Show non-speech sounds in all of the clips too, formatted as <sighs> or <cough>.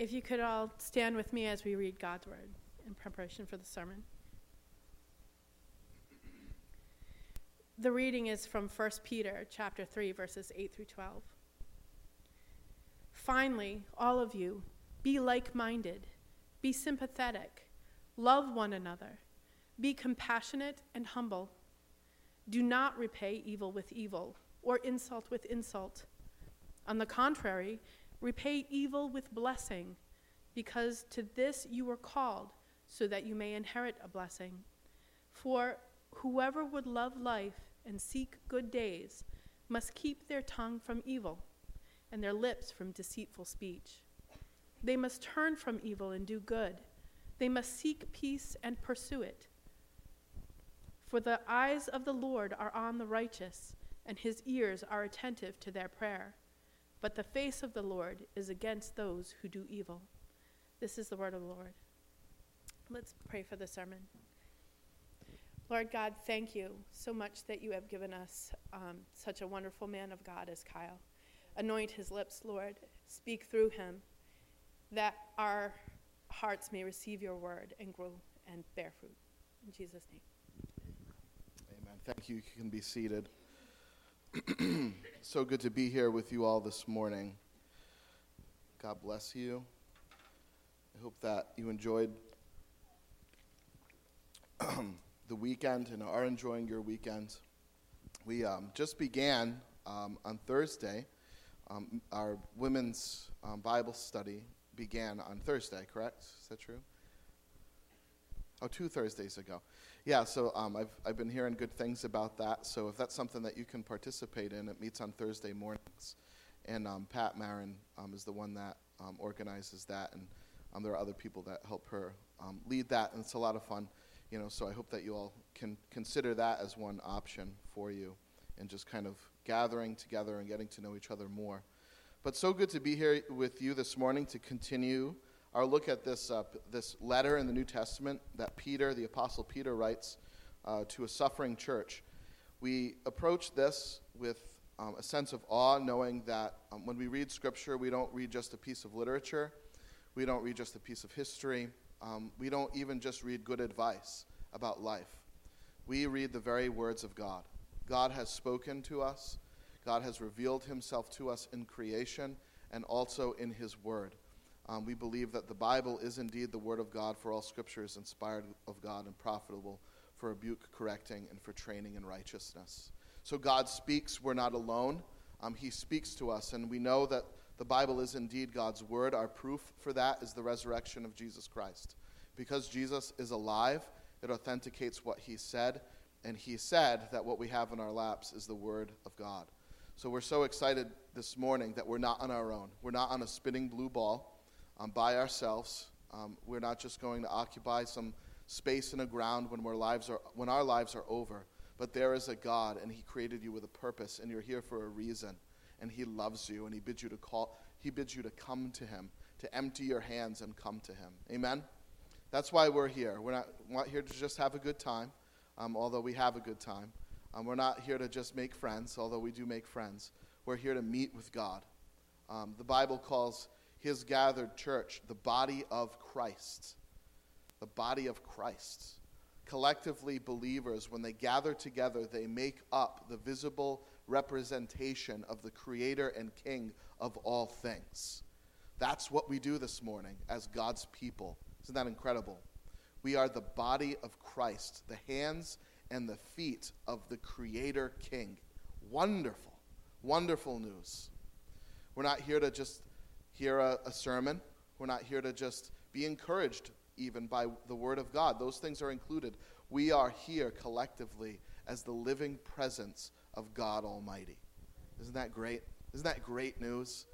If you could all stand with me as we read God's word in preparation for the sermon. The reading is from 1 Peter chapter 3 verses 8 through 12. Finally, all of you, be like-minded, be sympathetic, love one another, be compassionate and humble. Do not repay evil with evil or insult with insult. On the contrary, repay evil with blessing, because to this you were called, so that you may inherit a blessing. For whoever would love life and seek good days must keep their tongue from evil and their lips from deceitful speech. They must turn from evil and do good. They must seek peace and pursue it. For the eyes of the Lord are on the righteous, and his ears are attentive to their prayer. But the face of the Lord is against those who do evil. This is the word of the Lord. Let's pray for the sermon. Lord God, thank you so much that you have given us um, such a wonderful man of God as Kyle. Anoint his lips, Lord. Speak through him that our hearts may receive your word and grow and bear fruit. In Jesus' name. Amen. Thank you. You can be seated. So good to be here with you all this morning. God bless you. I hope that you enjoyed <clears throat> the weekend and are enjoying your weekend. We um, just began um, on Thursday. Um, our women's um, Bible study began on Thursday, correct? Is that true? Oh, two Thursdays ago. Yeah, so um, I've, I've been hearing good things about that. So if that's something that you can participate in, it meets on Thursday mornings. And um, Pat Marin um, is the one that um, organizes that, and um, there are other people that help her um, lead that, and it's a lot of fun. You know, so I hope that you all can consider that as one option for you, and just kind of gathering together and getting to know each other more. But so good to be here with you this morning to continue our look at this, uh, this letter in the New Testament that Peter, the Apostle Peter, writes uh, to a suffering church. We approach this with um, a sense of awe, knowing that um, when we read Scripture, we don't read just a piece of literature, we don't read just a piece of history, um, we don't even just read good advice about life. We read the very words of God. God has spoken to us, God has revealed himself to us in creation and also in his word. Um, we believe that the Bible is indeed the Word of God, for all Scripture is inspired of God and profitable for rebuke, correcting, and for training in righteousness. So God speaks. We're not alone. Um, he speaks to us, and we know that the Bible is indeed God's Word. Our proof for that is the resurrection of Jesus Christ. Because Jesus is alive, it authenticates what He said, and He said that what we have in our laps is the Word of God. So we're so excited this morning that we're not on our own. We're not on a spinning blue ball um, by ourselves. Um, we're not just going to occupy some space in the ground when, our lives are, when our lives are over. But there is a God, and He created you with a purpose, and you're here for a reason. And He loves you, and He bids you to call. He bids you to come to Him, to empty your hands and come to Him. Amen. That's why we're here. We're not, we're not here to just have a good time, um, although we have a good time. Um, we're not here to just make friends, although we do make friends. We're here to meet with God. Um, the Bible calls his gathered church, the body of Christ. The body of Christ. Collectively, believers, when they gather together, they make up the visible representation of the Creator and King of all things. That's what we do this morning as God's people. Isn't that incredible? We are the body of Christ, the hands and the feet of the Creator King. Wonderful, wonderful news. We're not here to just hear a, a sermon. We're not here to just be encouraged even by the Word of God. Those things are included. We are here collectively as the living presence of God Almighty. Isn't that great? Isn't that great news?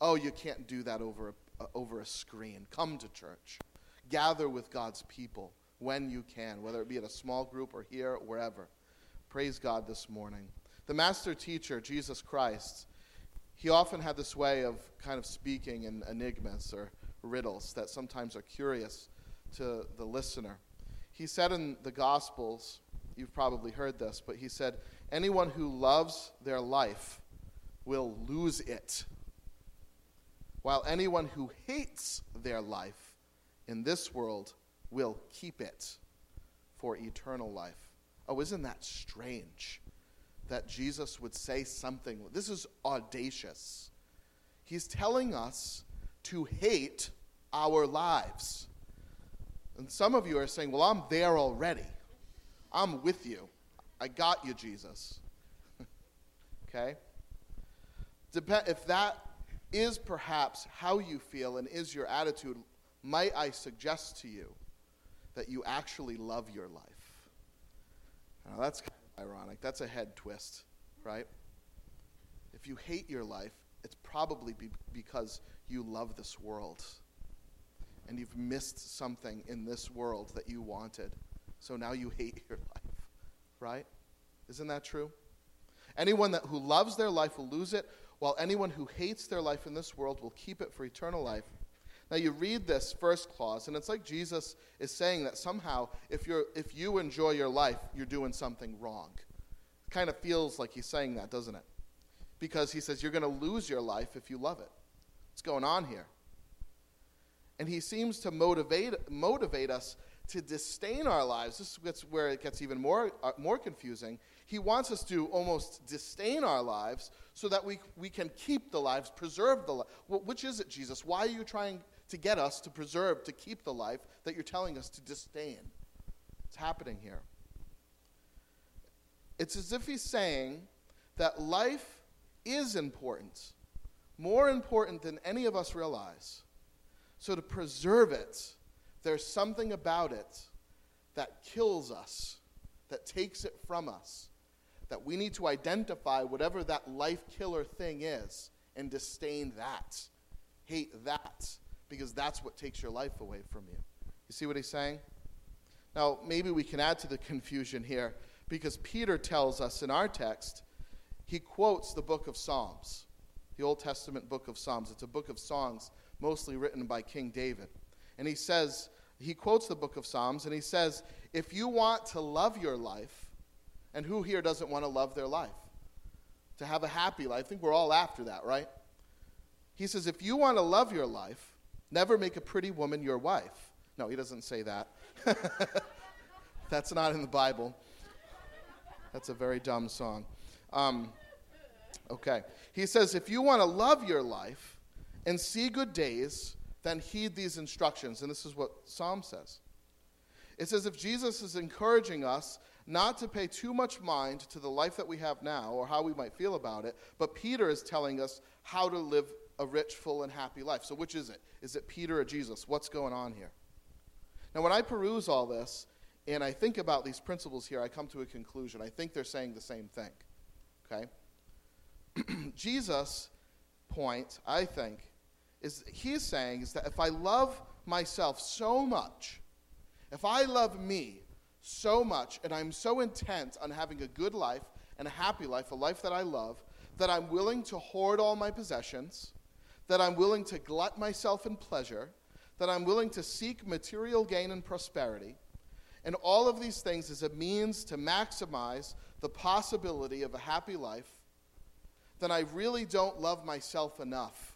Oh, you can't do that over a, uh, over a screen. Come to church. Gather with God's people when you can, whether it be at a small group or here or wherever. Praise God this morning. The master teacher, Jesus Christ, he often had this way of kind of speaking in enigmas or riddles that sometimes are curious to the listener. He said in the Gospels, you've probably heard this, but he said, Anyone who loves their life will lose it. while anyone who hates their life in this world will keep it for eternal life. Oh, isn't that strange that Jesus would say something? This is audacious. He's telling us to hate our lives. And some of you are saying, Well, I'm there already. I'm with you. I got you, Jesus. <laughs> okay? Dep- if that is perhaps how you feel and is your attitude, might I suggest to you that you actually love your life? Now, that's ironic. That's a head twist, right? If you hate your life, it's probably be- because you love this world and you've missed something in this world that you wanted. So now you hate <laughs> your life, right? Isn't that true? Anyone that, who loves their life will lose it, while anyone who hates their life in this world will keep it for eternal life. Now you read this first clause, and it's like Jesus is saying that somehow if, you're, if you enjoy your life, you're doing something wrong. It kind of feels like he's saying that, doesn't it? Because he says you're going to lose your life if you love it. What's going on here? And he seems to motivate, motivate us to disdain our lives. This is where it gets even more, uh, more confusing. He wants us to almost disdain our lives so that we, we can keep the lives, preserve the life. Well, which is it, Jesus? Why are you trying to get us to preserve, to keep the life that you're telling us to disdain? It's happening here. It's as if he's saying that life is important, more important than any of us realize. So to preserve it, there's something about it that kills us, that takes it from us, that we need to identify whatever that life killer thing is and disdain that, hate that, because that's what takes your life away from you. You see what he's saying? Now, maybe we can add to the confusion here because Peter tells us in our text, he quotes the book of Psalms, the Old Testament book of Psalms. It's a book of songs mostly written by King David. And he says, he quotes the book of Psalms, and he says, if you want to love your life, and who here doesn't want to love their life? To have a happy life. I think we're all after that, right? He says, if you want to love your life, never make a pretty woman your wife. No, he doesn't say that. <laughs> That's not in the Bible. That's a very dumb song. Um, okay. He says, if you want to love your life, and see good days, then heed these instructions. And this is what Psalm says. It says, if Jesus is encouraging us not to pay too much mind to the life that we have now or how we might feel about it, but Peter is telling us how to live a rich, full, and happy life. So, which is it? Is it Peter or Jesus? What's going on here? Now, when I peruse all this and I think about these principles here, I come to a conclusion. I think they're saying the same thing. Okay? <clears throat> Jesus' point, I think, is he's saying is that if I love myself so much, if I love me so much, and I'm so intent on having a good life and a happy life, a life that I love, that I'm willing to hoard all my possessions, that I'm willing to glut myself in pleasure, that I'm willing to seek material gain and prosperity, and all of these things as a means to maximize the possibility of a happy life, then I really don't love myself enough.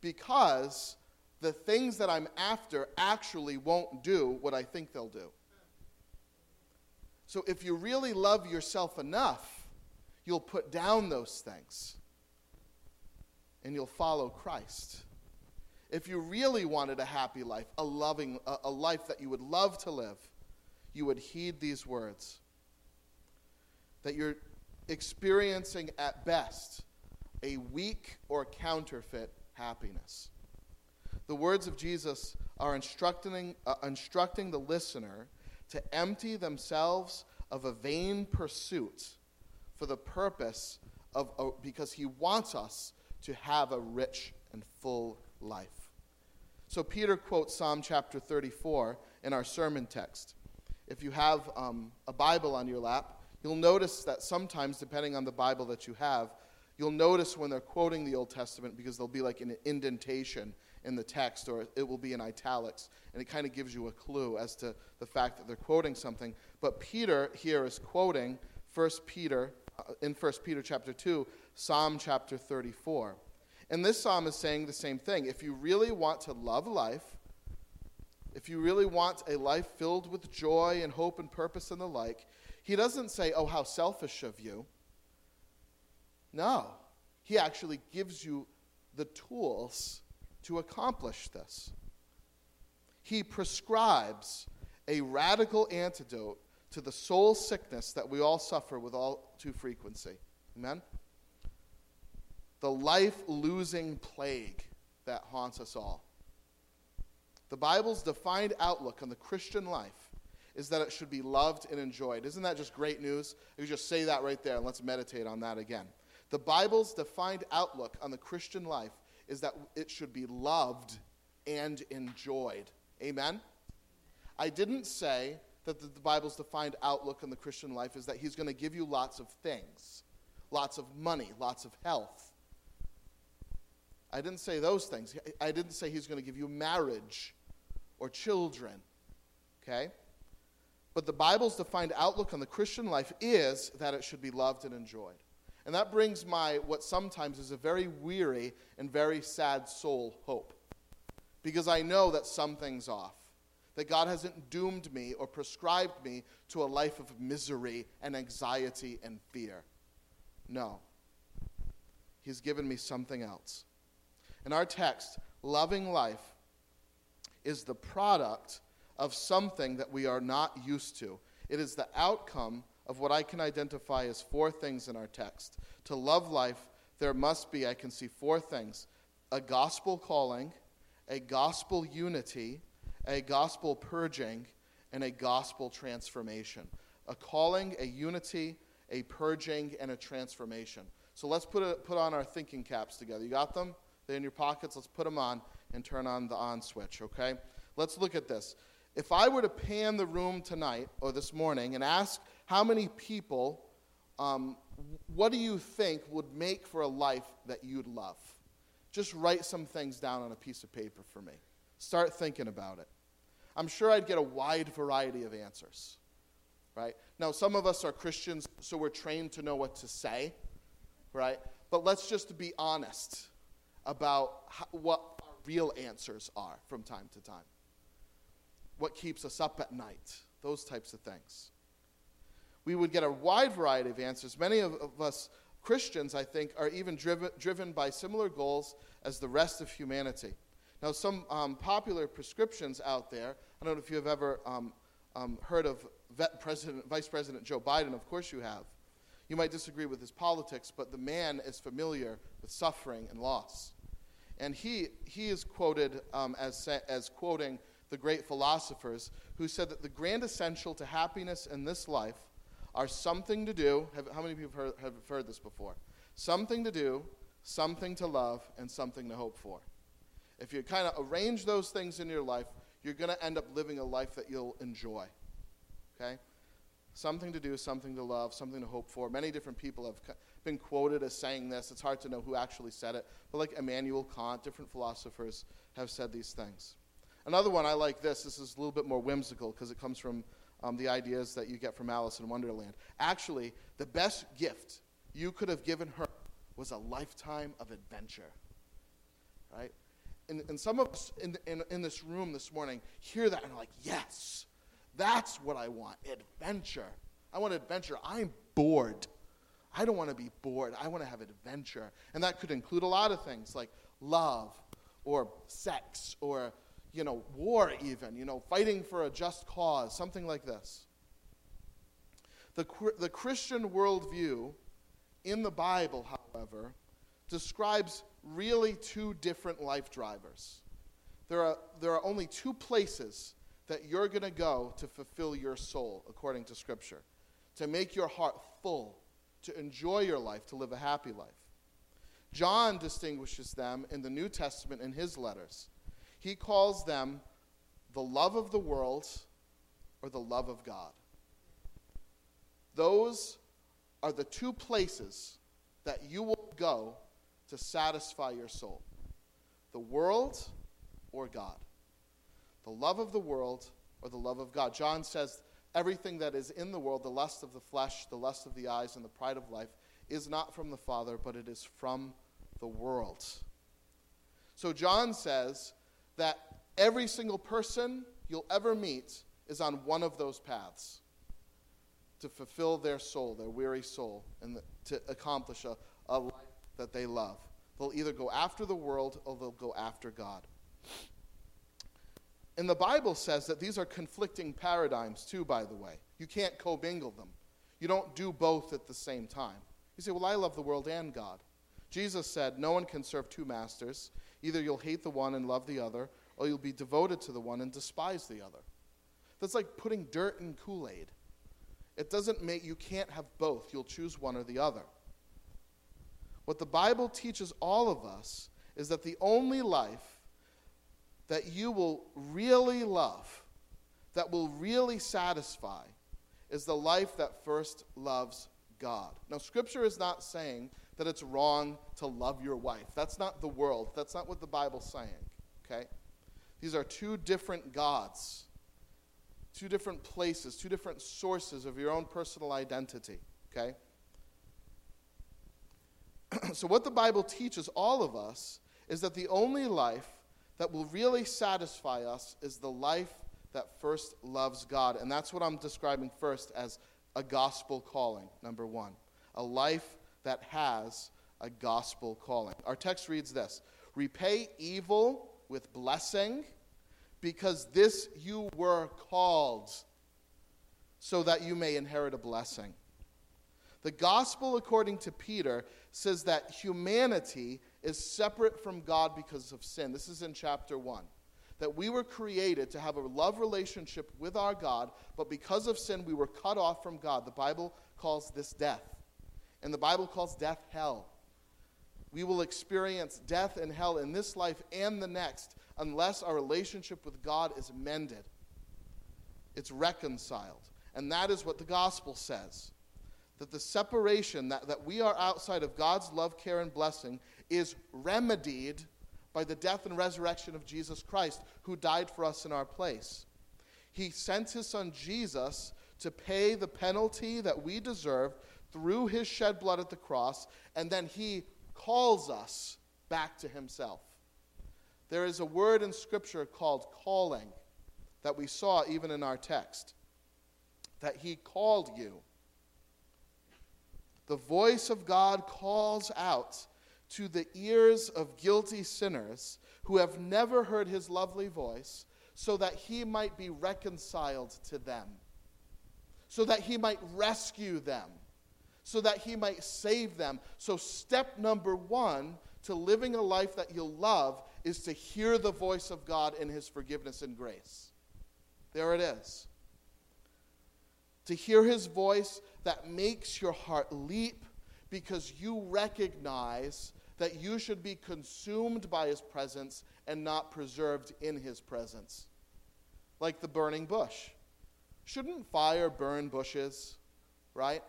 Because the things that I'm after actually won't do what I think they'll do. So if you really love yourself enough, you'll put down those things and you'll follow Christ. If you really wanted a happy life, a loving a, a life that you would love to live, you would heed these words. That you're experiencing at best a weak or counterfeit happiness. The words of Jesus are instructing, uh, instructing the listener to empty themselves of a vain pursuit for the purpose of, uh, because he wants us to have a rich and full life. So Peter quotes Psalm chapter 34 in our sermon text. If you have um, a Bible on your lap, you'll notice that sometimes, depending on the Bible that you have, You'll notice when they're quoting the Old Testament because there'll be like an indentation in the text or it will be in italics. And it kind of gives you a clue as to the fact that they're quoting something. But Peter here is quoting 1 Peter, uh, in 1 Peter chapter 2, Psalm chapter 34. And this psalm is saying the same thing. If you really want to love life, if you really want a life filled with joy and hope and purpose and the like, he doesn't say, Oh, how selfish of you. No, he actually gives you the tools to accomplish this. He prescribes a radical antidote to the soul sickness that we all suffer with all too frequency. Amen? The life losing plague that haunts us all. The Bible's defined outlook on the Christian life is that it should be loved and enjoyed. Isn't that just great news? You just say that right there and let's meditate on that again. The Bible's defined outlook on the Christian life is that it should be loved and enjoyed. Amen? I didn't say that the Bible's defined outlook on the Christian life is that He's going to give you lots of things lots of money, lots of health. I didn't say those things. I didn't say He's going to give you marriage or children. Okay? But the Bible's defined outlook on the Christian life is that it should be loved and enjoyed. And that brings my, what sometimes is a very weary and very sad soul, hope. Because I know that something's off. That God hasn't doomed me or prescribed me to a life of misery and anxiety and fear. No. He's given me something else. In our text, loving life is the product of something that we are not used to. It is the outcome of what I can identify as four things in our text. To love life, there must be, I can see four things a gospel calling, a gospel unity, a gospel purging, and a gospel transformation. A calling, a unity, a purging, and a transformation. So let's put, a, put on our thinking caps together. You got them? They're in your pockets. Let's put them on and turn on the on switch, okay? Let's look at this. If I were to pan the room tonight or this morning and ask how many people, um, what do you think would make for a life that you'd love? Just write some things down on a piece of paper for me. Start thinking about it. I'm sure I'd get a wide variety of answers. Right? Now, some of us are Christians, so we're trained to know what to say, right? But let's just be honest about how, what our real answers are from time to time. What keeps us up at night, those types of things we would get a wide variety of answers. Many of, of us Christians, I think, are even driven, driven by similar goals as the rest of humanity. Now, some um, popular prescriptions out there, I don't know if you have ever um, um, heard of President, Vice President Joe Biden, of course you have. You might disagree with his politics, but the man is familiar with suffering and loss. And he, he is quoted um, as, as quoting the great philosophers who said that the grand essential to happiness in this life are something to do. Have, how many of you have heard, have heard this before? Something to do, something to love, and something to hope for. If you kind of arrange those things in your life, you're going to end up living a life that you'll enjoy. Okay? Something to do, something to love, something to hope for. Many different people have been quoted as saying this. It's hard to know who actually said it. But like Immanuel Kant, different philosophers have said these things. Another one I like this. This is a little bit more whimsical because it comes from um, the ideas that you get from Alice in Wonderland. Actually, the best gift you could have given her was a lifetime of adventure. Right? And, and some of us in, in, in this room this morning hear that and are like, yes, that's what I want adventure. I want adventure. I'm bored. I don't want to be bored. I want to have adventure. And that could include a lot of things like love or sex or you know, war even, you know, fighting for a just cause, something like this. The, the Christian worldview in the Bible, however, describes really two different life drivers. There are, there are only two places that you're going to go to fulfill your soul, according to Scripture, to make your heart full, to enjoy your life, to live a happy life. John distinguishes them in the New Testament in his letters he calls them the love of the world or the love of God. Those are the two places that you will go to satisfy your soul the world or God. The love of the world or the love of God. John says everything that is in the world, the lust of the flesh, the lust of the eyes, and the pride of life, is not from the Father, but it is from the world. So John says that every single person you'll ever meet is on one of those paths to fulfill their soul, their weary soul, and to accomplish a, a life that they love. They'll either go after the world or they'll go after God. And the Bible says that these are conflicting paradigms, too, by the way. You can't commingle them. You don't do both at the same time. You say, Well, I love the world and God. Jesus said, No one can serve two masters. Either you'll hate the one and love the other, or you'll be devoted to the one and despise the other. That's like putting dirt in Kool Aid. It doesn't make, you can't have both. You'll choose one or the other. What the Bible teaches all of us is that the only life that you will really love, that will really satisfy, is the life that first loves God. Now, Scripture is not saying that it's wrong to love your wife. That's not the world. That's not what the Bible's saying, okay? These are two different gods, two different places, two different sources of your own personal identity, okay? <clears throat> so, what the Bible teaches all of us is that the only life that will really satisfy us is the life that first loves God. And that's what I'm describing first as a gospel calling, number one. A life that has a gospel calling. Our text reads this Repay evil with blessing, because this you were called, so that you may inherit a blessing. The gospel, according to Peter, says that humanity is separate from God because of sin. This is in chapter 1. That we were created to have a love relationship with our God, but because of sin, we were cut off from God. The Bible calls this death. And the Bible calls death hell. We will experience death and hell in this life and the next unless our relationship with God is mended. It's reconciled. And that is what the gospel says that the separation, that, that we are outside of God's love, care, and blessing, is remedied by the death and resurrection of Jesus Christ, who died for us in our place. He sent his son Jesus to pay the penalty that we deserve through his shed blood at the cross, and then he calls us back to himself. There is a word in Scripture called calling that we saw even in our text. That he called you the voice of God calls out to the ears of guilty sinners who have never heard his lovely voice, so that he might be reconciled to them, so that he might rescue them, so that he might save them. So, step number one to living a life that you'll love is to hear the voice of God in his forgiveness and grace. There it is. To hear his voice that makes your heart leap because you recognize that you should be consumed by his presence and not preserved in his presence. Like the burning bush. Shouldn't fire burn bushes, right?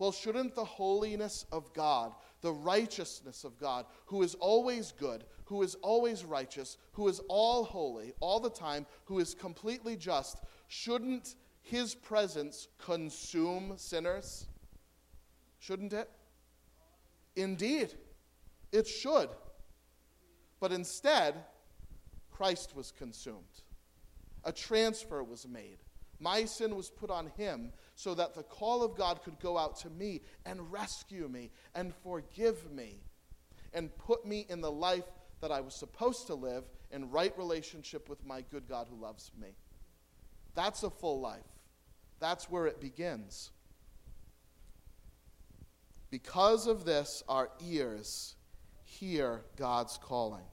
Well, shouldn't the holiness of God, the righteousness of God, who is always good, who is always righteous, who is all holy all the time, who is completely just, shouldn't his presence consume sinners? Shouldn't it? Indeed, it should. But instead, Christ was consumed. A transfer was made. My sin was put on him so that the call of God could go out to me and rescue me and forgive me and put me in the life that I was supposed to live in right relationship with my good God who loves me. That's a full life. That's where it begins. Because of this, our ears hear God's calling.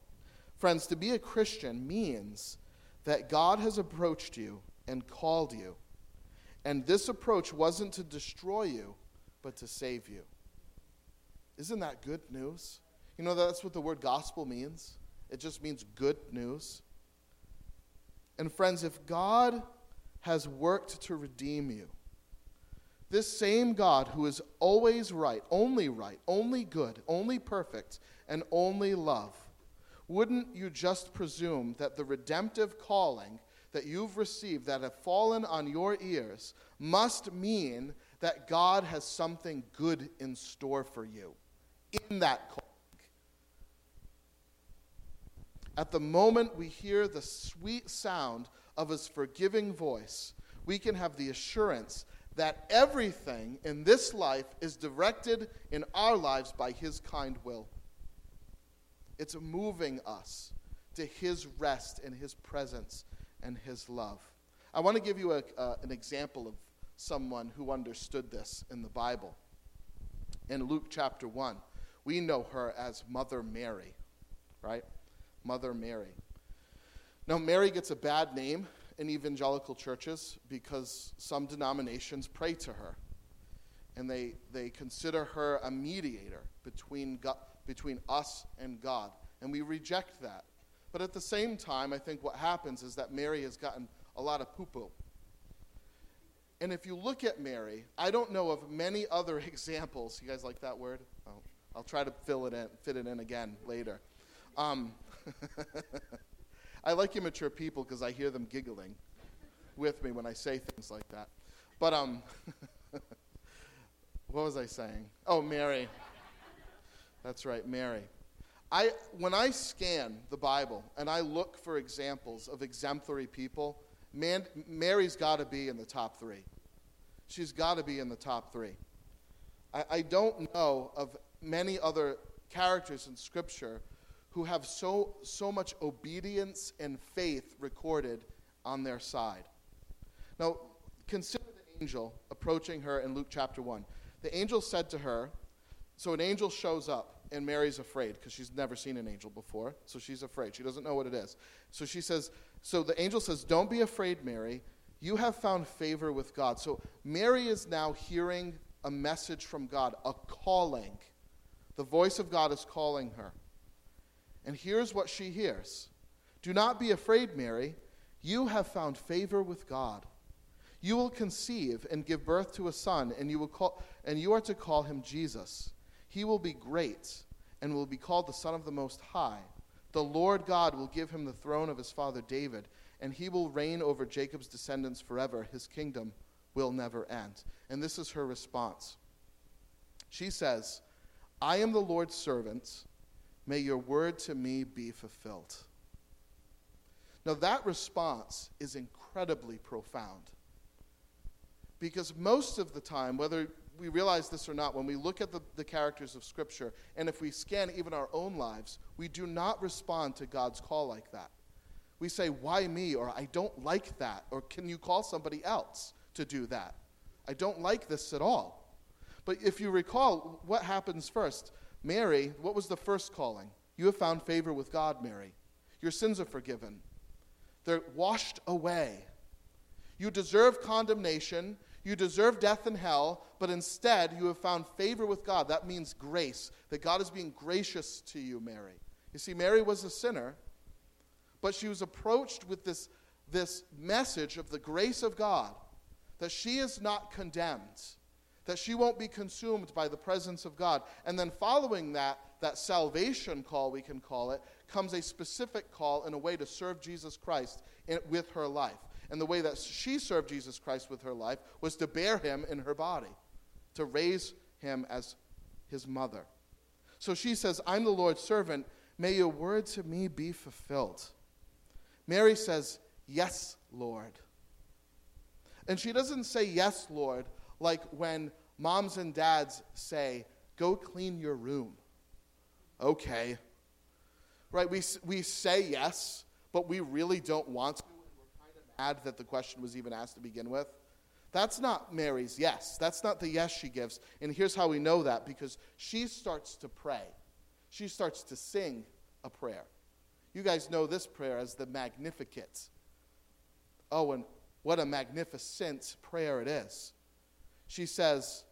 Friends, to be a Christian means that God has approached you and called you. And this approach wasn't to destroy you, but to save you. Isn't that good news? You know, that's what the word gospel means. It just means good news. And friends, if God has worked to redeem you. This same God who is always right, only right, only good, only perfect, and only love, wouldn't you just presume that the redemptive calling that you've received that have fallen on your ears must mean that God has something good in store for you in that calling? at the moment we hear the sweet sound of his forgiving voice, we can have the assurance that everything in this life is directed in our lives by his kind will. It's moving us to his rest and his presence and his love. I want to give you a, uh, an example of someone who understood this in the Bible. In Luke chapter 1, we know her as Mother Mary, right? Mother Mary. Now, Mary gets a bad name in evangelical churches because some denominations pray to her and they, they consider her a mediator between, God, between us and God. And we reject that. But at the same time, I think what happens is that Mary has gotten a lot of poo poo. And if you look at Mary, I don't know of many other <laughs> examples. You guys like that word? Oh, I'll try to fill it in, fit it in again later. Um, <laughs> I like immature people because I hear them giggling with me when I say things like that. But um, <laughs> what was I saying? Oh, Mary. That's right, Mary. I, when I scan the Bible and I look for examples of exemplary people, man, Mary's got to be in the top three. She's got to be in the top three. I, I don't know of many other characters in Scripture who have so, so much obedience and faith recorded on their side. Now, consider the angel approaching her in Luke chapter 1. The angel said to her, so an angel shows up and Mary's afraid because she's never seen an angel before. So she's afraid. She doesn't know what it is. So she says, So the angel says, Don't be afraid, Mary. You have found favor with God. So Mary is now hearing a message from God, a calling. The voice of God is calling her. And here's what she hears Do not be afraid, Mary. You have found favor with God. You will conceive and give birth to a son, and you, will call, and you are to call him Jesus. He will be great and will be called the Son of the Most High. The Lord God will give him the throne of his father David, and he will reign over Jacob's descendants forever. His kingdom will never end. And this is her response. She says, I am the Lord's servant. May your word to me be fulfilled. Now, that response is incredibly profound. Because most of the time, whether we realize this or not, when we look at the, the characters of Scripture, and if we scan even our own lives, we do not respond to God's call like that. We say, Why me? or I don't like that, or can you call somebody else to do that? I don't like this at all. But if you recall, what happens first? Mary, what was the first calling? You have found favor with God, Mary. Your sins are forgiven, they're washed away. You deserve condemnation. You deserve death and hell, but instead you have found favor with God. That means grace, that God is being gracious to you, Mary. You see, Mary was a sinner, but she was approached with this, this message of the grace of God that she is not condemned, that she won't be consumed by the presence of God. And then following that, that salvation call, we can call it, comes a specific call in a way to serve Jesus Christ in, with her life. And the way that she served Jesus Christ with her life was to bear him in her body, to raise him as his mother. So she says, I'm the Lord's servant. May your word to me be fulfilled. Mary says, Yes, Lord. And she doesn't say, Yes, Lord, like when moms and dads say, Go clean your room. Okay. Right? We, we say yes, but we really don't want to And we're kind of mad that the question was even asked to begin with. That's not Mary's yes. That's not the yes she gives. And here's how we know that because she starts to pray. She starts to sing a prayer. You guys know this prayer as the Magnificat. Oh, and what a magnificent prayer it is. She says,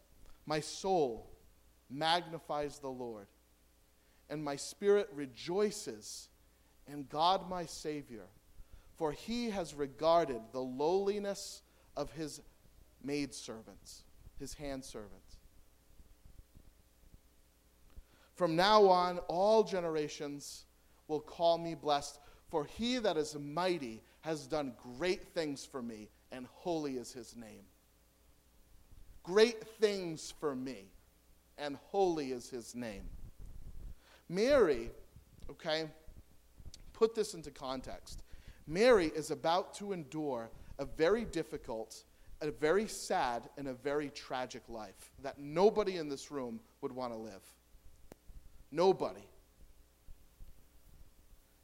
My soul magnifies the Lord, and my spirit rejoices in God my Savior for he has regarded the lowliness of his maidservants, his handservants. From now on, all generations will call me blessed, for he that is mighty has done great things for me, and holy is his name. Great things for me, and holy is his name. Mary, okay, put this into context. Mary is about to endure a very difficult, a very sad, and a very tragic life that nobody in this room would want to live. Nobody.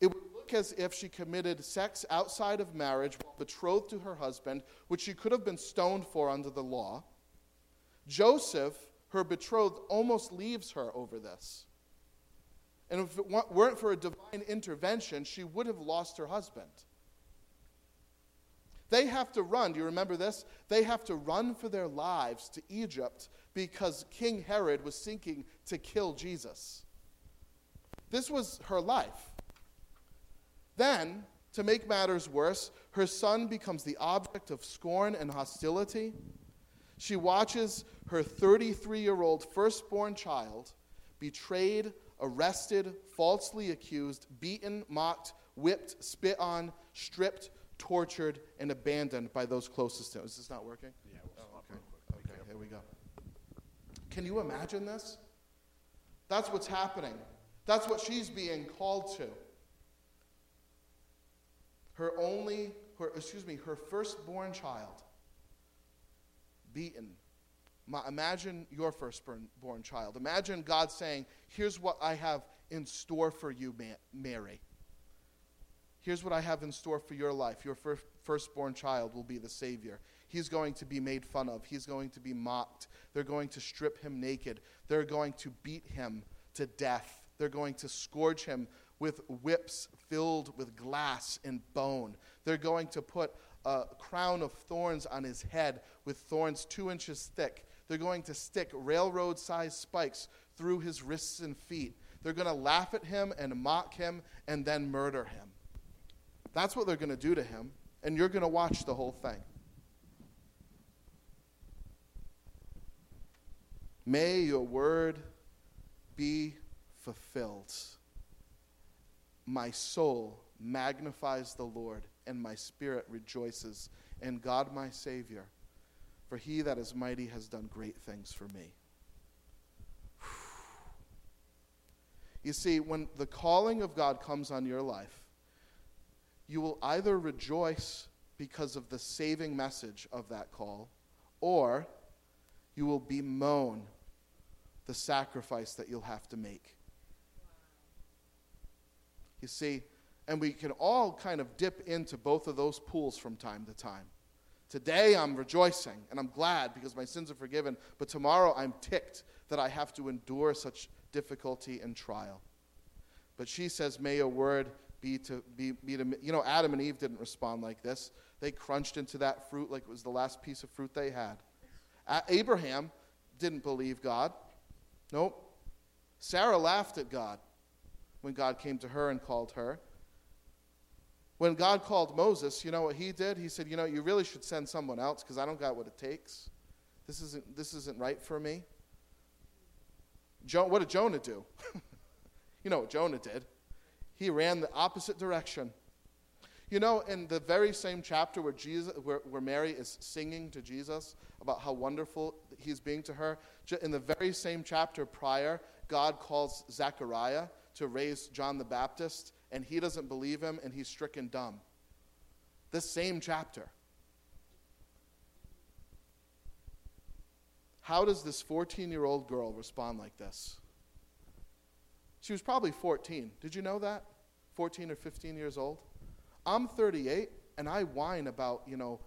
It would look as if she committed sex outside of marriage while betrothed to her husband, which she could have been stoned for under the law. Joseph, her betrothed, almost leaves her over this. And if it weren't for a divine intervention, she would have lost her husband. They have to run. Do you remember this? They have to run for their lives to Egypt because King Herod was seeking to kill Jesus. This was her life. Then, to make matters worse, her son becomes the object of scorn and hostility. She watches her 33 year old firstborn child betrayed, arrested, falsely accused, beaten, mocked, whipped, spit on, stripped, tortured, and abandoned by those closest to him. Is this not working? Yeah, we'll oh, okay. Okay, here we go. Can you imagine this? That's what's happening. That's what she's being called to. Her only, her, excuse me, her firstborn child beaten. Imagine your firstborn child. Imagine God saying, Here's what I have in store for you, Mary. Here's what I have in store for your life. Your firstborn child will be the Savior. He's going to be made fun of. He's going to be mocked. They're going to strip him naked. They're going to beat him to death. They're going to scourge him with whips filled with glass and bone. They're going to put a crown of thorns on his head with thorns two inches thick. They're going to stick railroad sized spikes through his wrists and feet. They're going to laugh at him and mock him and then murder him. That's what they're going to do to him, and you're going to watch the whole thing. May your word be fulfilled. My soul magnifies the Lord, and my spirit rejoices in God my Savior. For he that is mighty has done great things for me. <sighs> You see, when the calling of God comes on your life, you will either rejoice because of the saving message of that call, or you will bemoan the sacrifice that you'll have to make. You see, and we can all kind of dip into both of those pools from time to time. Today I'm rejoicing and I'm glad because my sins are forgiven, but tomorrow I'm ticked that I have to endure such difficulty and trial. But she says, May a word be to be, be to you know adam and eve didn't respond like this. They crunched into that fruit like it was the last piece of fruit they had. Abraham didn't believe god. Nope. Sarah laughed at god when god came to her and called her when god called moses you know what he did? He said you know you really should send someone else because i don't got what it takes. This isn't this isn't right for me. Jo- what did jonah do? <laughs> You know what jonah did. He ran the opposite direction. You know, in the very same chapter where, Jesus, where, where Mary is singing to Jesus about how wonderful he's being to her, in the very same chapter prior, God calls Zechariah to raise John the Baptist, and he doesn't believe him, and he's stricken dumb. This same chapter. How does this 14 year old girl respond like this? She was probably 14. Did you know that? 14 or 15 years old. I'm 38 and I whine about, you know,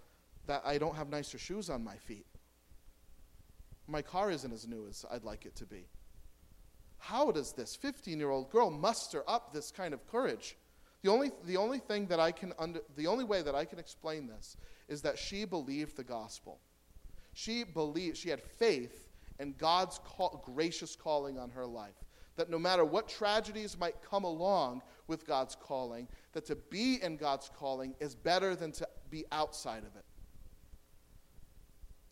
that I don't have nicer shoes on my feet. My car isn't as new as I'd like it to be. How does this 15 year old girl muster up this kind of courage? The only, the only thing that I can under, the only way that I can explain this is that she believed the gospel. She believed, she had faith in God's call, gracious calling on her life that no matter what tragedies might come along with God's calling, that to be in God's calling is better than to be outside of it.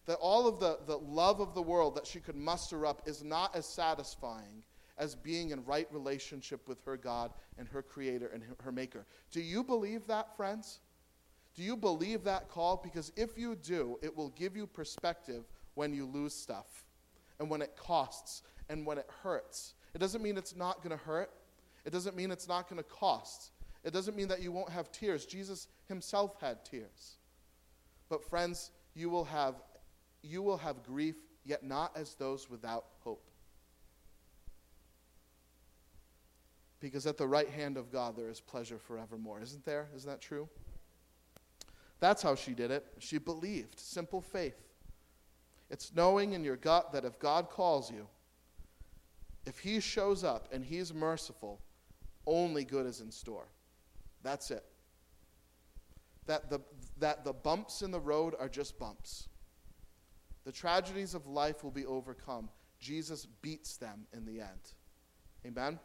That all of the, the love of the world that she could muster up is not as satisfying as being in right relationship with her God and her Creator and her Maker. Do you believe that, friends? Do you believe that call? Because if you do, it will give you perspective when you lose stuff and when it costs and when it hurts it doesn't mean it's not going to hurt. It doesn't mean it's not going to cost. It doesn't mean that you won't have tears. Jesus himself had tears. But friends, you will have you will have grief, yet not as those without hope. Because at the right hand of God there is pleasure forevermore. Isn't there? Isn't that true? That's how she did it. She believed. Simple faith. It's knowing in your gut that if God calls you, if He shows up and He's merciful, only good is in store. That's it. That the, that the bumps in the road are just bumps. The tragedies of life will be overcome. Jesus beats them in the end. Amen?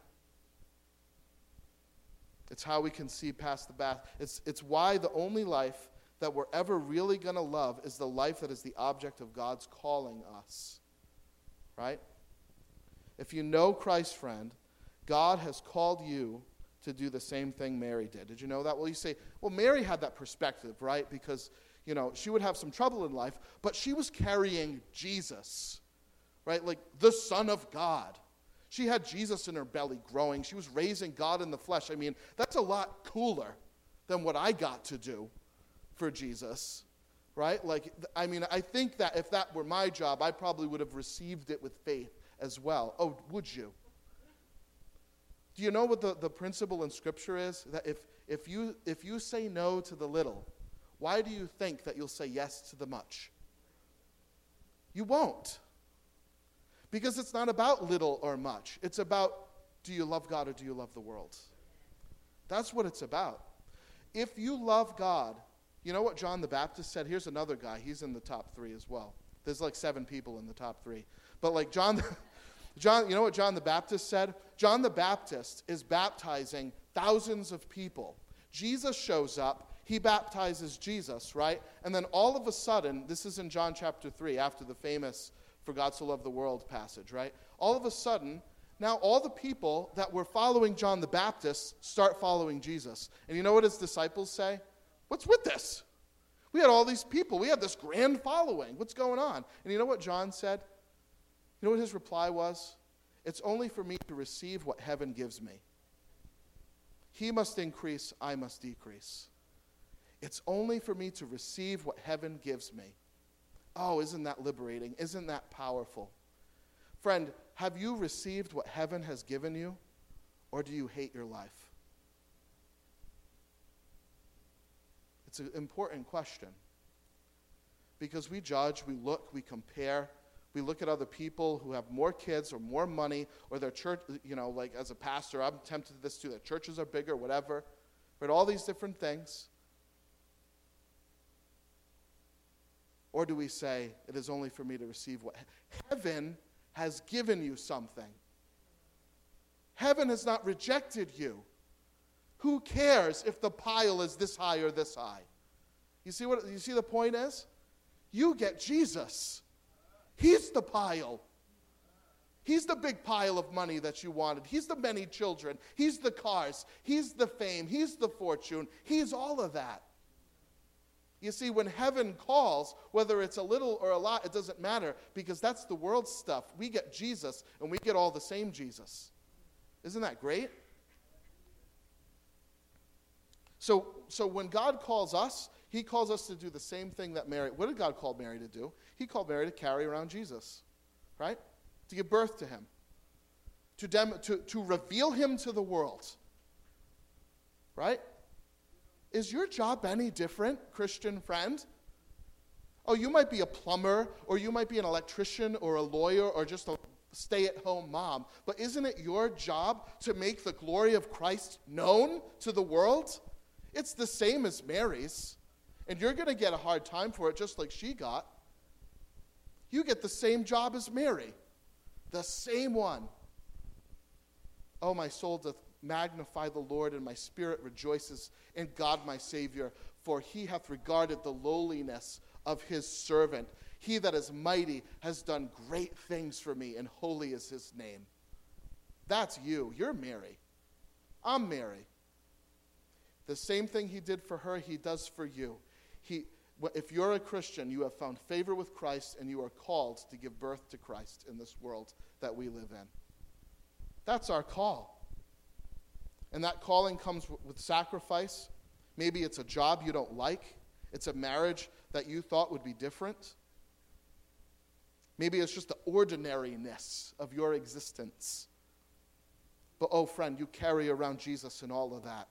It's how we can see past the bath. It's, it's why the only life that we're ever really going to love is the life that is the object of God's calling us. Right? If you know Christ, friend, God has called you to do the same thing Mary did. Did you know that? Well, you say, well, Mary had that perspective, right? Because, you know, she would have some trouble in life, but she was carrying Jesus, right? Like the Son of God. She had Jesus in her belly growing. She was raising God in the flesh. I mean, that's a lot cooler than what I got to do for Jesus, right? Like, I mean, I think that if that were my job, I probably would have received it with faith as well. Oh, would you? Do you know what the, the principle in Scripture is? That if, if, you, if you say no to the little, why do you think that you'll say yes to the much? You won't. Because it's not about little or much. It's about do you love God or do you love the world? That's what it's about. If you love God, you know what John the Baptist said? Here's another guy. He's in the top three as well. There's like seven people in the top three. But like John, <laughs> John, you know what John the Baptist said? John the Baptist is baptizing thousands of people. Jesus shows up, he baptizes Jesus, right? And then all of a sudden, this is in John chapter 3, after the famous For God so loved the world passage, right? All of a sudden, now all the people that were following John the Baptist start following Jesus. And you know what his disciples say? What's with this? We had all these people. We had this grand following. What's going on? And you know what John said? You know what his reply was? It's only for me to receive what heaven gives me. He must increase, I must decrease. It's only for me to receive what heaven gives me. Oh, isn't that liberating? Isn't that powerful? Friend, have you received what heaven has given you, or do you hate your life? It's an important question. Because we judge, we look, we compare, we look at other people who have more kids or more money or their church, you know, like as a pastor, I'm tempted to this too. Their churches are bigger, whatever. But all these different things. Or do we say, it is only for me to receive what heaven has given you something? Heaven has not rejected you. Who cares if the pile is this high or this high? You see what you see the point is? You get Jesus. He's the pile. He's the big pile of money that you wanted. He's the many children. He's the cars. He's the fame. He's the fortune. He's all of that. You see, when heaven calls, whether it's a little or a lot, it doesn't matter because that's the world's stuff. We get Jesus and we get all the same Jesus. Isn't that great? So, so when God calls us, he calls us to do the same thing that Mary, what did God call Mary to do? He called Mary to carry around Jesus, right? To give birth to him, to, dem- to, to reveal him to the world, right? Is your job any different, Christian friend? Oh, you might be a plumber, or you might be an electrician, or a lawyer, or just a stay at home mom. But isn't it your job to make the glory of Christ known to the world? It's the same as Mary's. And you're going to get a hard time for it just like she got. You get the same job as Mary, the same one. Oh, my soul doth magnify the Lord, and my spirit rejoices in God my Savior, for he hath regarded the lowliness of his servant. He that is mighty has done great things for me, and holy is his name. That's you. You're Mary. I'm Mary. The same thing he did for her, he does for you. He, if you're a Christian, you have found favor with Christ and you are called to give birth to Christ in this world that we live in. That's our call. And that calling comes with sacrifice. Maybe it's a job you don't like, it's a marriage that you thought would be different. Maybe it's just the ordinariness of your existence. But oh, friend, you carry around Jesus in all of that.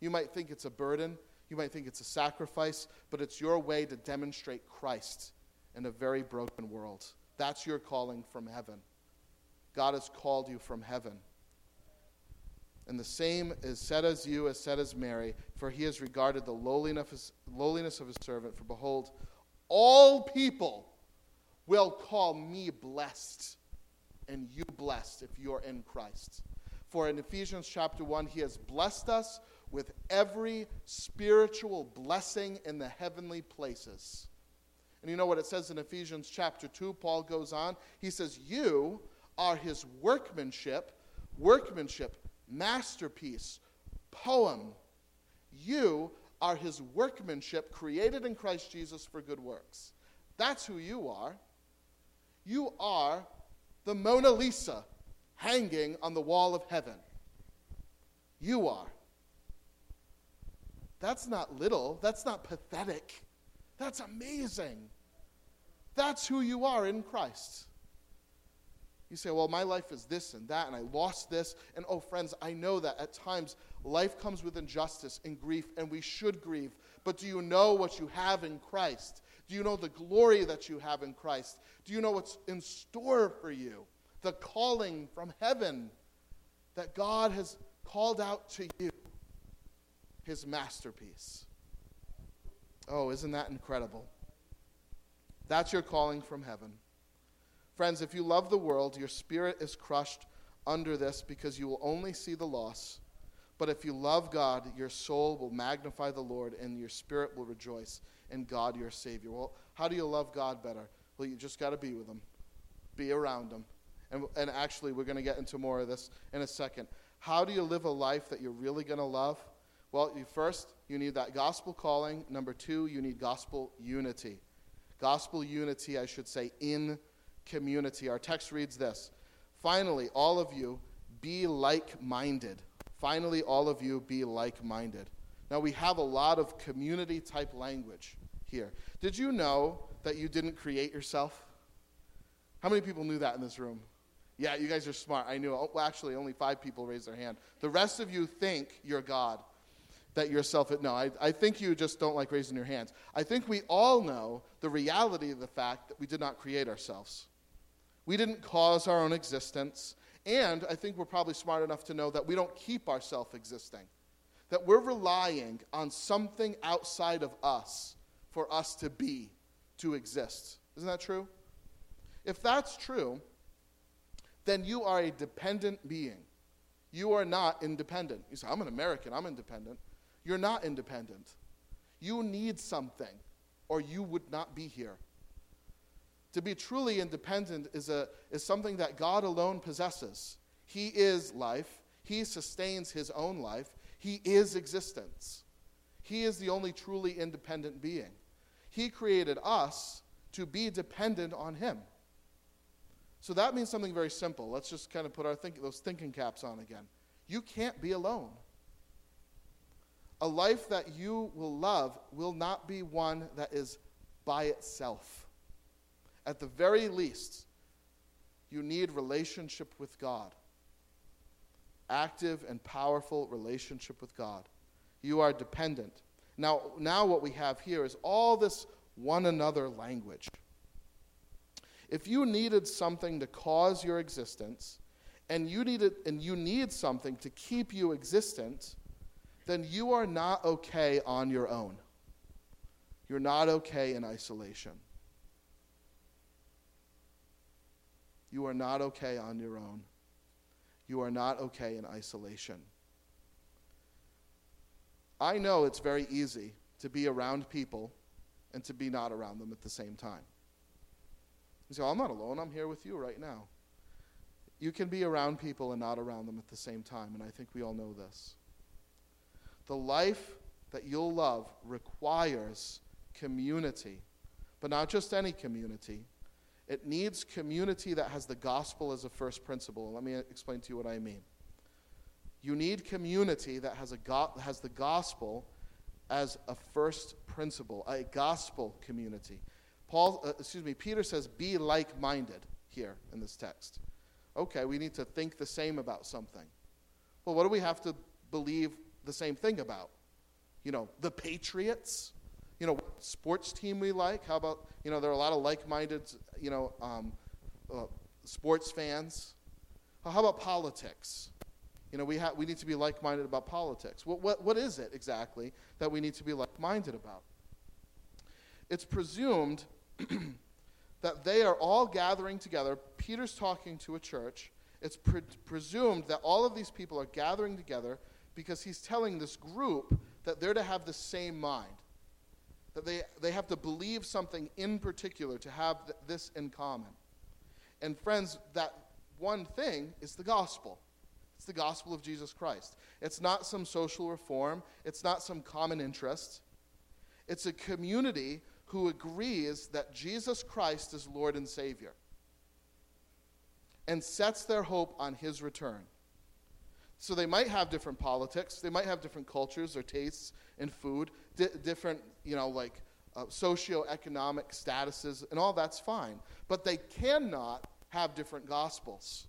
You might think it's a burden, you might think it's a sacrifice, but it's your way to demonstrate Christ in a very broken world. That's your calling from heaven. God has called you from heaven. And the same is said as you, as said as Mary, for he has regarded the lowliness of his servant. For behold, all people will call me blessed, and you blessed if you're in Christ. For in Ephesians chapter 1, he has blessed us with every spiritual blessing in the heavenly places. And you know what it says in Ephesians chapter 2? Paul goes on. He says, You are his workmanship, workmanship, masterpiece, poem. You are his workmanship created in Christ Jesus for good works. That's who you are. You are the Mona Lisa hanging on the wall of heaven. You are. That's not little. That's not pathetic. That's amazing. That's who you are in Christ. You say, well, my life is this and that, and I lost this. And oh, friends, I know that at times life comes with injustice and grief, and we should grieve. But do you know what you have in Christ? Do you know the glory that you have in Christ? Do you know what's in store for you? The calling from heaven that God has called out to you, his masterpiece. Oh, isn't that incredible? That's your calling from heaven. Friends, if you love the world, your spirit is crushed under this because you will only see the loss. But if you love God, your soul will magnify the Lord and your spirit will rejoice in God your Savior. Well, how do you love God better? Well, you just got to be with Him, be around Him. And, and actually, we're going to get into more of this in a second. How do you live a life that you're really going to love? Well, you, first, you need that gospel calling. Number two, you need gospel unity. Gospel unity, I should say, in community. Our text reads this Finally, all of you be like minded. Finally, all of you be like minded. Now, we have a lot of community type language here. Did you know that you didn't create yourself? How many people knew that in this room? Yeah, you guys are smart. I knew. Oh, well, actually, only five people raised their hand. The rest of you think you're God, that you're self. No, I, I think you just don't like raising your hands. I think we all know the reality of the fact that we did not create ourselves. We didn't cause our own existence. And I think we're probably smart enough to know that we don't keep ourselves existing, that we're relying on something outside of us for us to be, to exist. Isn't that true? If that's true, then you are a dependent being. You are not independent. You say, I'm an American, I'm independent. You're not independent. You need something, or you would not be here. To be truly independent is, a, is something that God alone possesses. He is life, He sustains His own life, He is existence. He is the only truly independent being. He created us to be dependent on Him. So that means something very simple. Let's just kind of put our think, those thinking caps on again. You can't be alone. A life that you will love will not be one that is by itself. At the very least, you need relationship with God. Active and powerful relationship with God. You are dependent. Now, now what we have here is all this one another language. If you needed something to cause your existence, and you needed and you need something to keep you existent, then you are not okay on your own. You're not okay in isolation. You are not okay on your own. You are not okay in isolation. I know it's very easy to be around people and to be not around them at the same time. You say, I'm not alone. I'm here with you right now. You can be around people and not around them at the same time, and I think we all know this. The life that you'll love requires community, but not just any community, it needs community that has the gospel as a first principle. Let me explain to you what I mean. You need community that has, a go- has the gospel as a first principle, a gospel community. Paul, uh, excuse me, Peter says, be like minded here in this text. Okay, we need to think the same about something. Well, what do we have to believe the same thing about? You know, the Patriots? You know, what sports team we like? How about, you know, there are a lot of like minded, you know, um, uh, sports fans. How about politics? You know, we, ha- we need to be like minded about politics. What, what, what is it exactly that we need to be like minded about? It's presumed <clears throat> that they are all gathering together. Peter's talking to a church. It's pre- presumed that all of these people are gathering together because he's telling this group that they're to have the same mind, that they, they have to believe something in particular to have th- this in common. And, friends, that one thing is the gospel. It's the gospel of Jesus Christ. It's not some social reform, it's not some common interest. It's a community who agrees that Jesus Christ is Lord and Savior and sets their hope on his return. So they might have different politics, they might have different cultures or tastes in food, di- different, you know, like uh, socioeconomic statuses, and all that's fine. But they cannot have different gospels.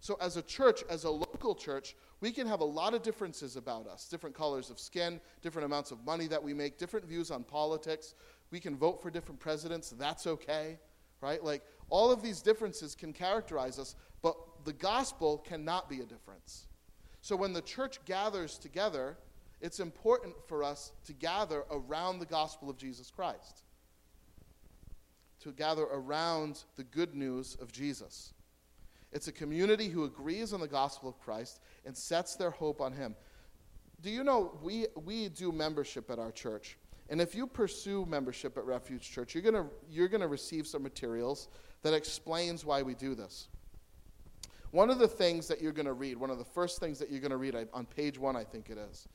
So, as a church, as a local church, we can have a lot of differences about us different colors of skin, different amounts of money that we make, different views on politics. We can vote for different presidents, that's okay, right? Like, all of these differences can characterize us, but the gospel cannot be a difference. So, when the church gathers together, it's important for us to gather around the gospel of Jesus Christ, to gather around the good news of Jesus. It's a community who agrees on the gospel of Christ and sets their hope on Him. Do you know we, we do membership at our church? And if you pursue membership at Refuge Church, you're going you're going to receive some materials that explains why we do this. One of the things that you're going to read, one of the first things that you're going to read on page one, I think it is,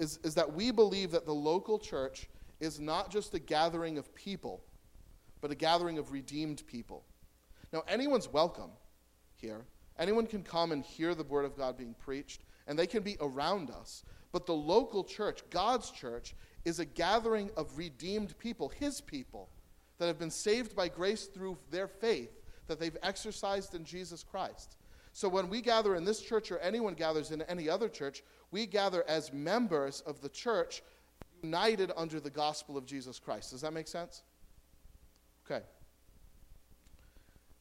is, is that we believe that the local church is not just a gathering of people, but a gathering of redeemed people. Now, anyone's welcome here. Anyone can come and hear the word of God being preached, and they can be around us. But the local church, God's church, is a gathering of redeemed people, His people, that have been saved by grace through their faith that they've exercised in Jesus Christ. So when we gather in this church or anyone gathers in any other church, we gather as members of the church united under the gospel of Jesus Christ. Does that make sense? Okay.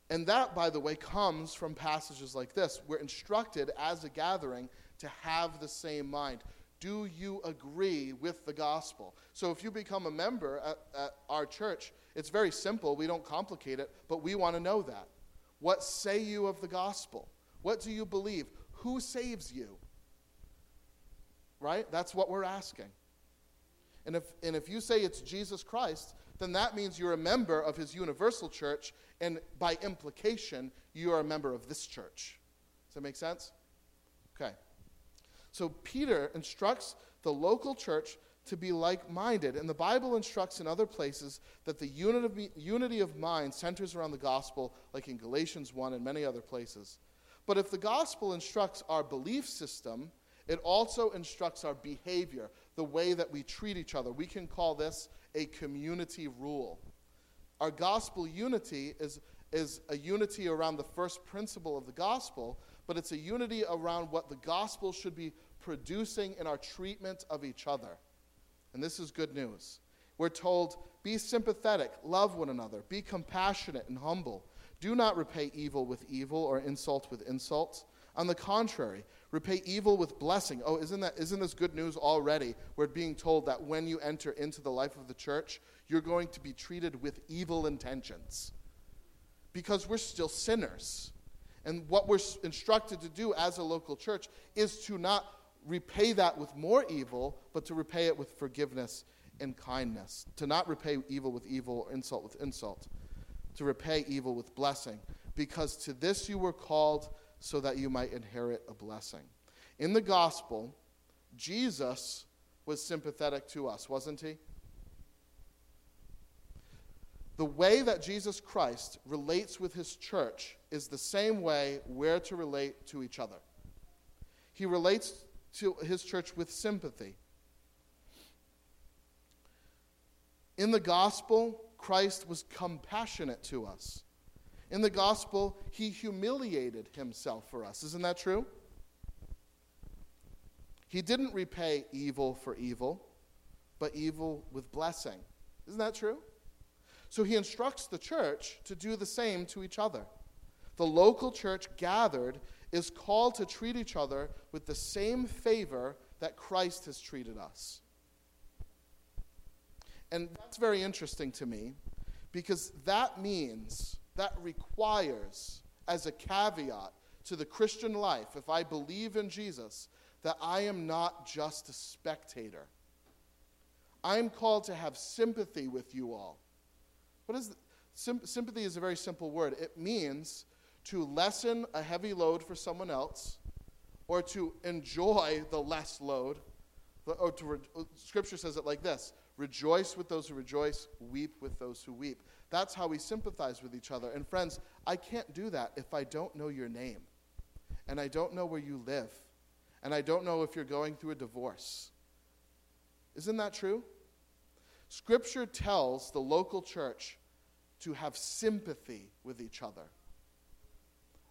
And that, by the way, comes from passages like this. We're instructed as a gathering to have the same mind. Do you agree with the gospel? So if you become a member at, at our church, it's very simple. We don't complicate it, but we want to know that. What say you of the gospel? What do you believe? Who saves you? Right? That's what we're asking. And if, and if you say it's Jesus Christ, then that means you're a member of his universal church, and by implication, you are a member of this church. Does that make sense? Okay. So Peter instructs the local church to be like minded. And the Bible instructs in other places that the unity of mind centers around the gospel, like in Galatians 1 and many other places. But if the gospel instructs our belief system, it also instructs our behavior, the way that we treat each other. We can call this a community rule. Our gospel unity is, is a unity around the first principle of the gospel, but it's a unity around what the gospel should be producing in our treatment of each other. And this is good news. We're told, be sympathetic, love one another, be compassionate and humble. Do not repay evil with evil or insult with insult. On the contrary, repay evil with blessing. Oh, isn't, that, isn't this good news already? We're being told that when you enter into the life of the church, you're going to be treated with evil intentions because we're still sinners. And what we're instructed to do as a local church is to not repay that with more evil, but to repay it with forgiveness and kindness. To not repay evil with evil or insult with insult. To repay evil with blessing. Because to this you were called so that you might inherit a blessing. In the gospel, Jesus was sympathetic to us, wasn't he? The way that Jesus Christ relates with his church is the same way we're to relate to each other. he relates to his church with sympathy. In the gospel, Christ was compassionate to us. In the gospel, he humiliated himself for us. Isn't that true? He didn't repay evil for evil, but evil with blessing. Isn't that true? So he instructs the church to do the same to each other. The local church gathered is called to treat each other with the same favor that Christ has treated us. And that's very interesting to me because that means, that requires, as a caveat to the Christian life, if I believe in Jesus, that I am not just a spectator. I'm called to have sympathy with you all. What is sim- sympathy is a very simple word. It means to lessen a heavy load for someone else or to enjoy the less load. Or to re- scripture says it like this Rejoice with those who rejoice, weep with those who weep. That's how we sympathize with each other. And friends, I can't do that if I don't know your name, and I don't know where you live, and I don't know if you're going through a divorce. Isn't that true? Scripture tells the local church to have sympathy with each other.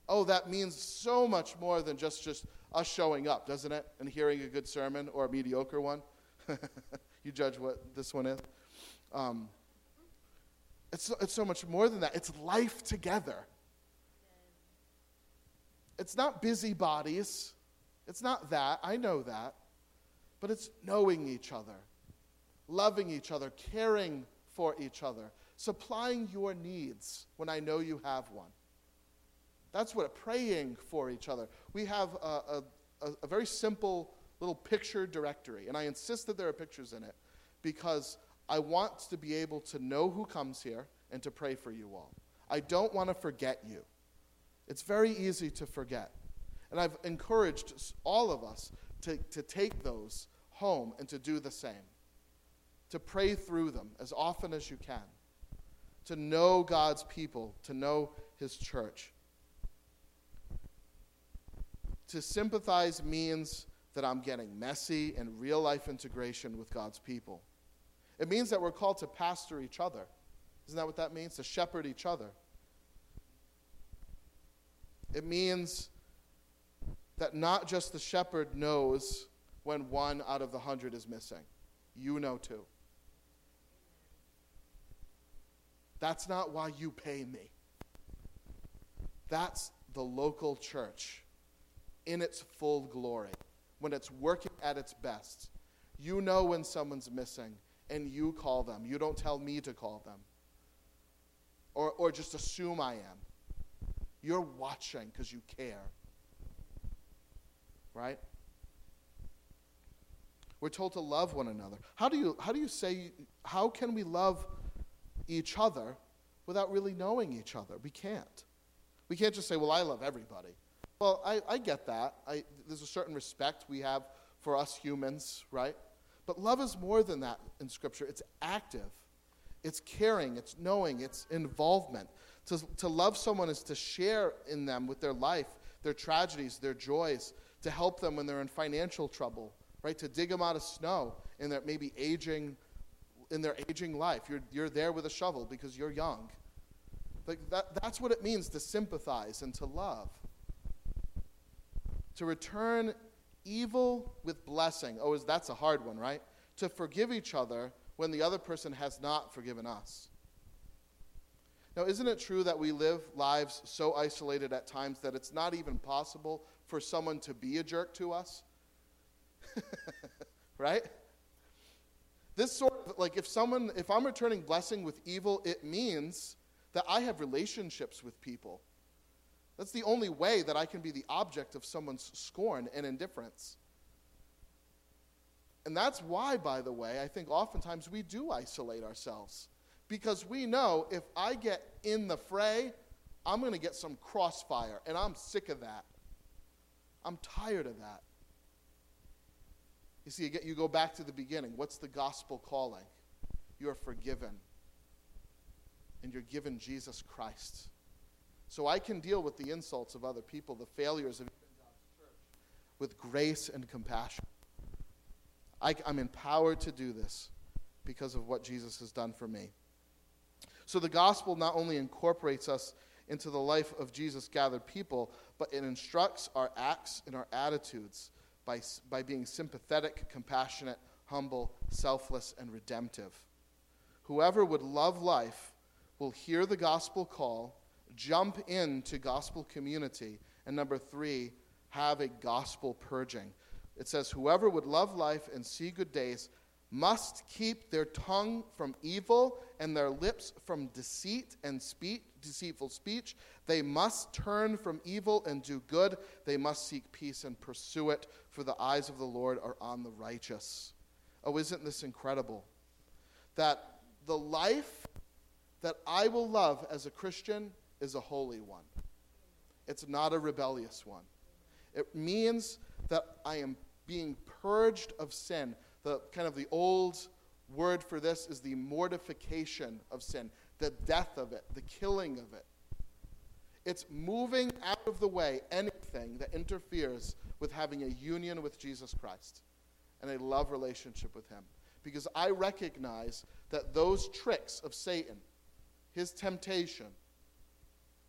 Oh, that means so much more than just, just us showing up, doesn't it? And hearing a good sermon or a mediocre one. <laughs> you judge what this one is. Um, it's, it's so much more than that. It's life together. It's not busybodies. It's not that. I know that. But it's knowing each other, loving each other, caring for each other, supplying your needs when I know you have one. That's what praying for each other. We have a, a, a, very simple little picture directory, and I insist that there are pictures in it because I want to be able to know who comes here and to pray for you all. I don't want to forget you. It's very easy to forget. And I've encouraged all of us to, to take those home and to do the same, to pray through them as often as you can, to know God's people, to know His church. To sympathize means that I'm getting messy in real life integration with God's people. It means that we're called to pastor each other. Isn't that what that means? To shepherd each other. It means that not just the shepherd knows when one out of the hundred is missing, you know too. That's not why you pay me. That's the local church in its full glory, when it's working at its best. You know when someone's missing, and you call them. You don't tell me to call them or, or just assume I am. You're watching because you care. Right? We're told to love one another. How do you, how do you say, how can we love each other without really knowing each other? We can't. We can't just say, well, I love everybody. Well, I, I get that. I, there's a certain respect we have for us humans, right? But love is more than that in Scripture. It's active, it's caring, it's knowing, it's involvement. To, to love someone is to share in them with their life, their tragedies, their joys, to help them when they're in financial trouble, right? To dig them out of snow in their maybe aging, in their aging life. You're, you're there with a shovel because you're young. Like that, that's what it means to sympathize and to love to return evil with blessing. Oh, that's a hard one, right? To forgive each other when the other person has not forgiven us. Now, isn't it true that we live lives so isolated at times that it's not even possible for someone to be a jerk to us? <laughs> right? This sort of, like, if someone, if I'm returning blessing with evil, it means that I have relationships with people that's the only way that I can be the object of someone's scorn and indifference. And that's why, by the way, I think oftentimes we do isolate ourselves. Because we know if I get in the fray, I'm going to get some crossfire, and I'm sick of that. I'm tired of that. You see, you, go back to the beginning. What's the gospel calling? You're forgiven, and you're given Jesus Christ. So I can deal with the insults of other people, the failures of with grace and compassion. I, am empowered to do this because of what Jesus has done for me. So the gospel not only incorporates us into the life of Jesus' gathered people, but it instructs our acts and our attitudes by, by being sympathetic, compassionate, humble, selfless, and redemptive. Whoever would love life will hear the gospel call, jump into gospel community, and number three, have a gospel purging. It says, Whoever would love life and see good days must keep their tongue from evil and their lips from deceit and speech, deceitful speech. They must turn from evil and do good. They must seek peace and pursue it, for the eyes of the Lord are on the righteous. Oh, isn't this incredible? That the life that I will love as a Christian is a holy one. It's not a rebellious one. It means that I am being purged of sin. The kind of the old word for this is the mortification of sin, the death of it, the killing of it. It's moving out of the way anything that interferes with having a union with Jesus Christ and a love relationship with Him. Because I recognize that those tricks of Satan, his temptation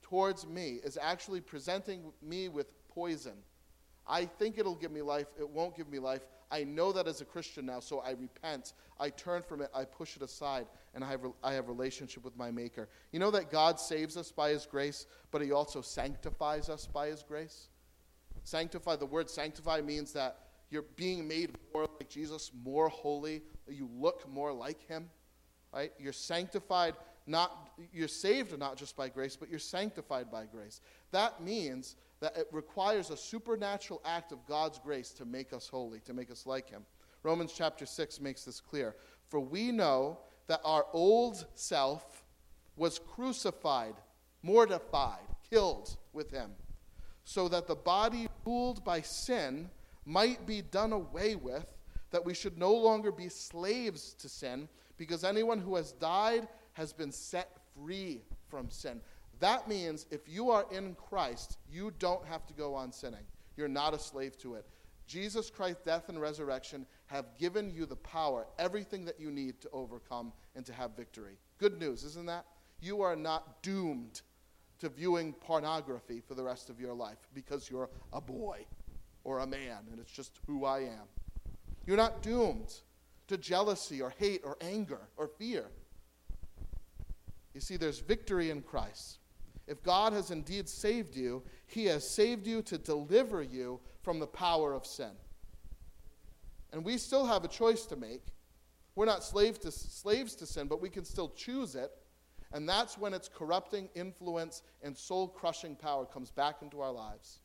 towards me, is actually presenting me with poison. I think it'll give me life, it won't give me life. I know that as a Christian now, so I repent. I turn from it, I push it aside, and I have, I have relationship with my Maker. You know that God saves us by His grace, but He also sanctifies us by His grace? Sanctify, the word sanctify means that you're being made more like Jesus, more holy, you look more like him. Right? You're sanctified not you're saved not just by grace, but you're sanctified by grace. That means that it requires a supernatural act of God's grace to make us holy, to make us like him. Romans chapter 6 makes this clear. For we know that our old self was crucified, mortified, killed with him, so that the body ruled by sin might be done away with, that we should no longer be slaves to sin, because anyone who has died has been set free from sin. That means if you are in Christ, you don't have to go on sinning. You're not a slave to it. Jesus Christ's death and resurrection have given you the power, everything that you need to overcome and to have victory. Good news, isn't that? You are not doomed to viewing pornography for the rest of your life because you're a boy or a man, and it's just who I am. You're not doomed to jealousy or hate or anger or fear. You see, there's victory in Christ. If God has indeed saved you, He has saved you to deliver you from the power of sin. And we still have a choice to make. We're not slaves to, slaves to sin, but we can still choose it. And that's when its corrupting influence and soul crushing power comes back into our lives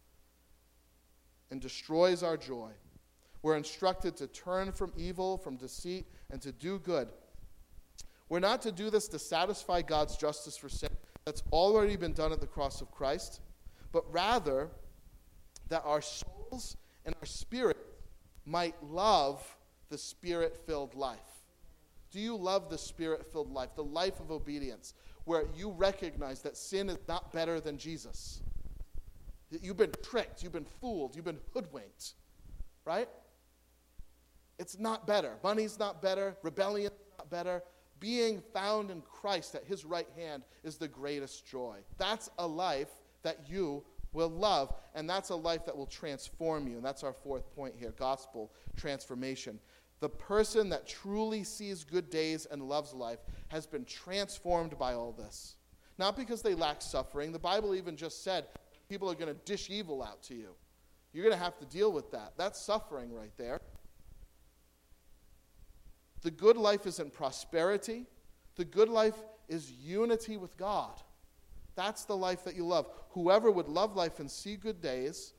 and destroys our joy. We're instructed to turn from evil, from deceit, and to do good. We're not to do this to satisfy God's justice for sin. That's already been done at the cross of Christ, but rather that our souls and our spirit might love the spirit filled life. Do you love the spirit filled life, the life of obedience, where you recognize that sin is not better than Jesus? That You've been tricked, you've been fooled, you've been hoodwinked, right? It's not better. Money's not better, rebellion is not better. Being found in Christ at his right hand is the greatest joy. That's a life that you will love, and that's a life that will transform you. And that's our fourth point here gospel transformation. The person that truly sees good days and loves life has been transformed by all this. Not because they lack suffering. The Bible even just said people are going to dish evil out to you. You're going to have to deal with that. That's suffering right there. The good life isn't prosperity, the good life is unity with God. That's the life that you love. Whoever would love life and see good days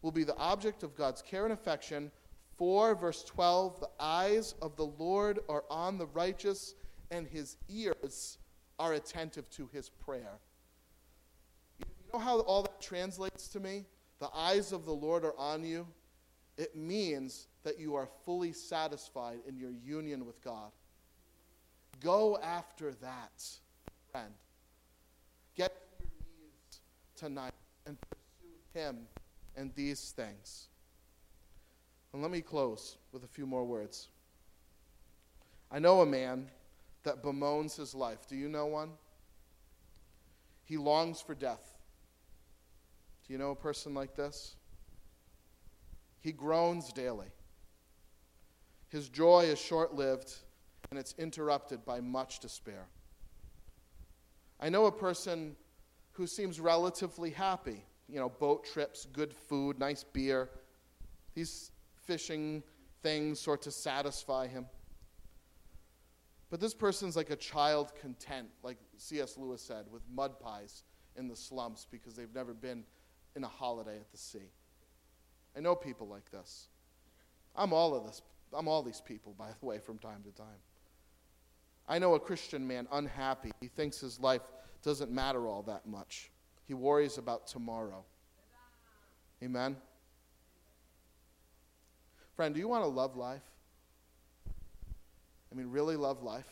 will be the object of God's care and affection. 4, verse 12 The eyes of the Lord are on the righteous, and his ears are attentive to his prayer You know how all that translates to me? The eyes of the Lord are on you. It means that you are fully satisfied in your union with God. Go after that, friend. Get to your knees tonight and pursue Him and these things. And let me close with a few more words. I know a man that bemoans his life. Do you know one? He longs for death. Do you know a person like this? He groans daily. His joy is short lived and it's interrupted by much despair. I know a person who seems relatively happy. You know, boat trips, good food, nice beer. These fishing things sort of satisfy him. But this person's like a child content, like C.S. Lewis said, with mud pies in the slumps because they've never been in a holiday at the sea. I know people like this. I'm all of this. I'm all these people, by the way, from time to time. I know a Christian man unhappy. He thinks his life doesn't matter all that much. He worries about tomorrow. Amen. Friend, do you want to love life? I mean, really love life?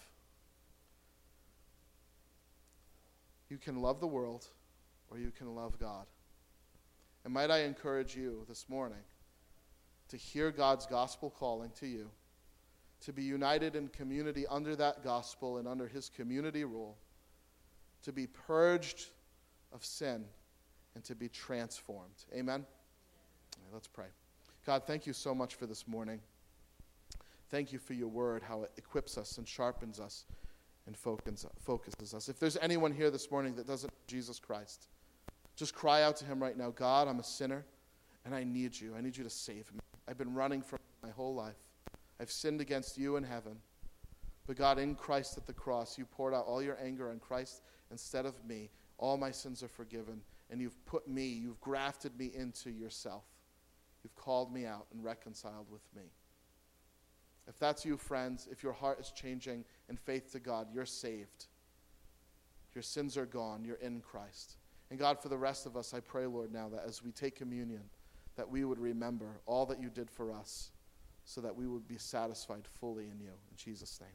You can love the world or you can love God. And might I encourage you this morning to hear God's gospel calling to you, to be united in community under that gospel and under his community rule, to be purged of sin, and to be transformed. Amen? Let's pray. God, thank you so much for this morning. Thank you for your word, how it equips us and sharpens us and focuses us. If there's anyone here this morning that doesn't Jesus Christ, just cry out to him right now God, I'm a sinner and I need you. I need you to save me. I've been running from my whole life. I've sinned against you in heaven. But God, in Christ at the cross, you poured out all your anger on Christ instead of me. All my sins are forgiven. And you've put me, you've grafted me into yourself. You've called me out and reconciled with me. If that's you, friends, if your heart is changing in faith to God, you're saved. Your sins are gone. You're in Christ. And God, for the rest of us, I pray, Lord, now that as we take communion, that we would remember all that you did for us so that we would be satisfied fully in you. In Jesus' name.